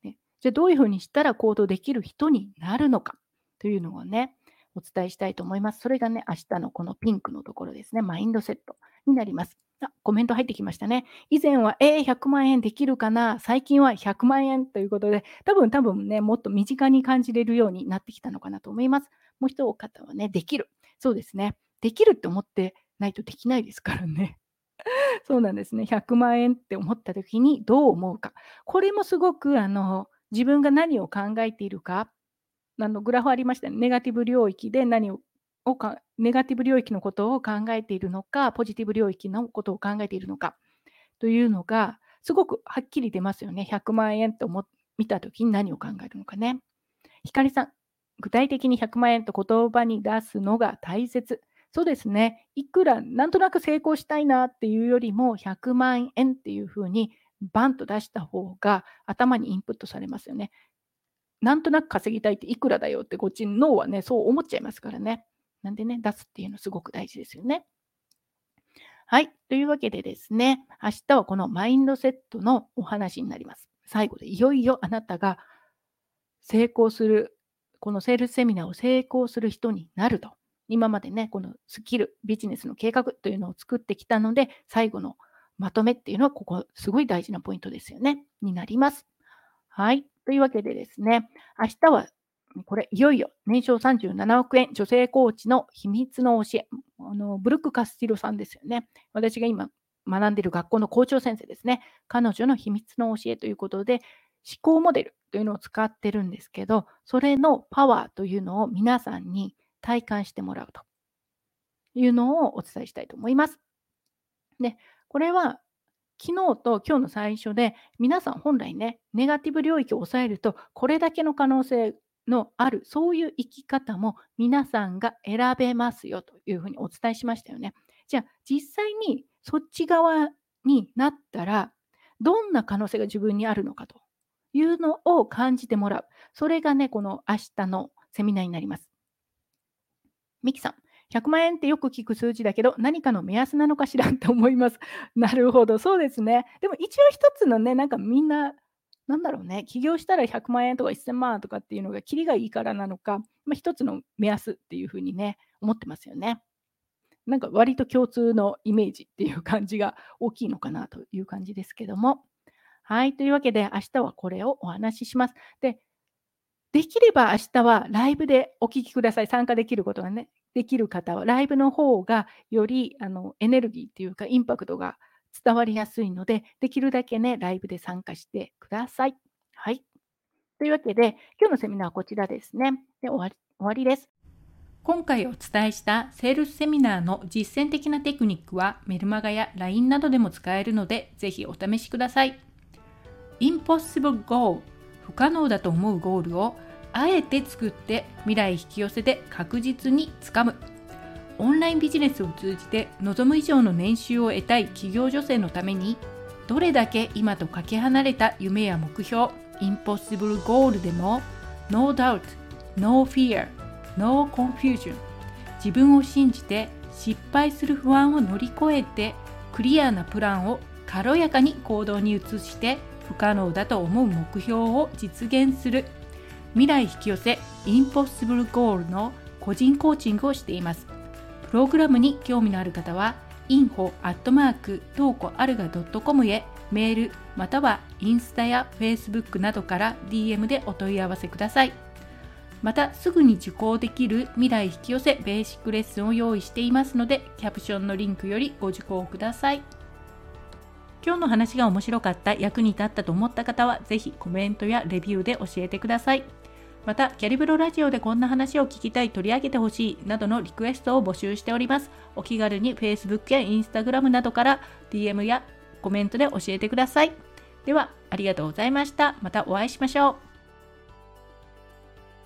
ね、じゃあどういうふうにしたら行動できる人になるのかというのをね、お伝えしたいと思います。それがね、明日のこのピンクのところですね。マインドセットになります。あ、コメント入ってきましたね。以前は、えー、100万円できるかな？最近は100万円ということで、多分多分ね、もっと身近に感じれるようになってきたのかなと思います。もう一方はね、できる。そうですね。できるって思ってないとできないですからね。そうなんですね。100万円って思った時にどう思うか。これもすごくあの自分が何を考えているかあのグラフありましたね。ネガティブ領域で何をかネガティブ領域のことを考えているのか、ポジティブ領域のことを考えているのかというのが、すごくはっきり出ますよね。100万円と思見たときに何を考えるのかね。ひかりさん、具体的に100万円と言葉に出すのが大切。そうですね。いくらなんとなく成功したいなっていうよりも100万円っていうふうにバンと出した方が頭にインプットされますよね。なんとなく稼ぎたいっていくらだよってこっちの脳はね、そう思っちゃいますからね。なんでね、出すっていうのすごく大事ですよね。はい。というわけでですね、明日はこのマインドセットのお話になります。最後でいよいよあなたが成功する、このセールスセミナーを成功する人になると。今までね、このスキル、ビジネスの計画というのを作ってきたので、最後のまとめっていうのは、ここ、すごい大事なポイントですよね。になります。はい。というわけでですね、明日は、これ、いよいよ年商37億円女性コーチの秘密の教え。あのブルック・カスティロさんですよね。私が今学んでいる学校の校長先生ですね。彼女の秘密の教えということで、思考モデルというのを使ってるんですけど、それのパワーというのを皆さんに体感してもらうというのをお伝えしたいと思います。で、これは昨日と今日の最初で皆さん本来ね、ネガティブ領域を抑えるとこれだけの可能性のある、そういう生き方も皆さんが選べますよというふうにお伝えしましたよね。じゃあ実際にそっち側になったら、どんな可能性が自分にあるのかというのを感じてもらう。それがね、この明日のセミナーになります。ミキさん、100万円ってよく聞く数字だけど、何かの目安なのかしらって思います。なるほど、そうですね。でも一応一つのね、なんかみんな、なんだろうね、起業したら100万円とか1000万とかっていうのが、キリがいいからなのか、まあ、一つの目安っていうふうにね、思ってますよね。なんか割と共通のイメージっていう感じが大きいのかなという感じですけども。はい。というわけで、明日はこれをお話しします。で、できれば明日はライブでお聞きください。参加できることがね、できる方は、ライブの方がよりあのエネルギーっていうか、インパクトが伝わりやすいので、できるだけね、ライブで参加してください。はい。というわけで、今日のセミナーはこちらですね。で終わり終わりです。今回お伝えしたセールスセミナーの実践的なテクニックはメルマガや LINE などでも使えるのでぜひお試しください。Impossible Goal 不可能だと思うゴールをあえて作って未来引き寄せて確実につかむ。オンラインビジネスを通じて望む以上の年収を得たい企業女性のためにどれだけ今とかけ離れた夢や目標 Impossible Goal でも No doubt, no fear No Confusion 自分を信じて失敗する不安を乗り越えてクリアなプランを軽やかに行動に移して不可能だと思う目標を実現する。未来引き寄せ Impossible Goal の個人コーチングをしています。プログラムに興味のある方は info アットマークトーコアルガ .com へメールまたはインスタや Facebook などから DM でお問い合わせください。またすぐに受講できる未来引き寄せベーシックレッスンを用意していますのでキャプションのリンクよりご受講ください。今日の話が面白かった役に立ったと思った方はぜひコメントやレビューで教えてください。またキャリブロラジオでこんな話を聞きたい取り上げてほしいなどのリクエストを募集しております。お気軽に Facebook や Instagram などから DM やコメントで教えてください。ではありがとうございました。またお会いしましょう。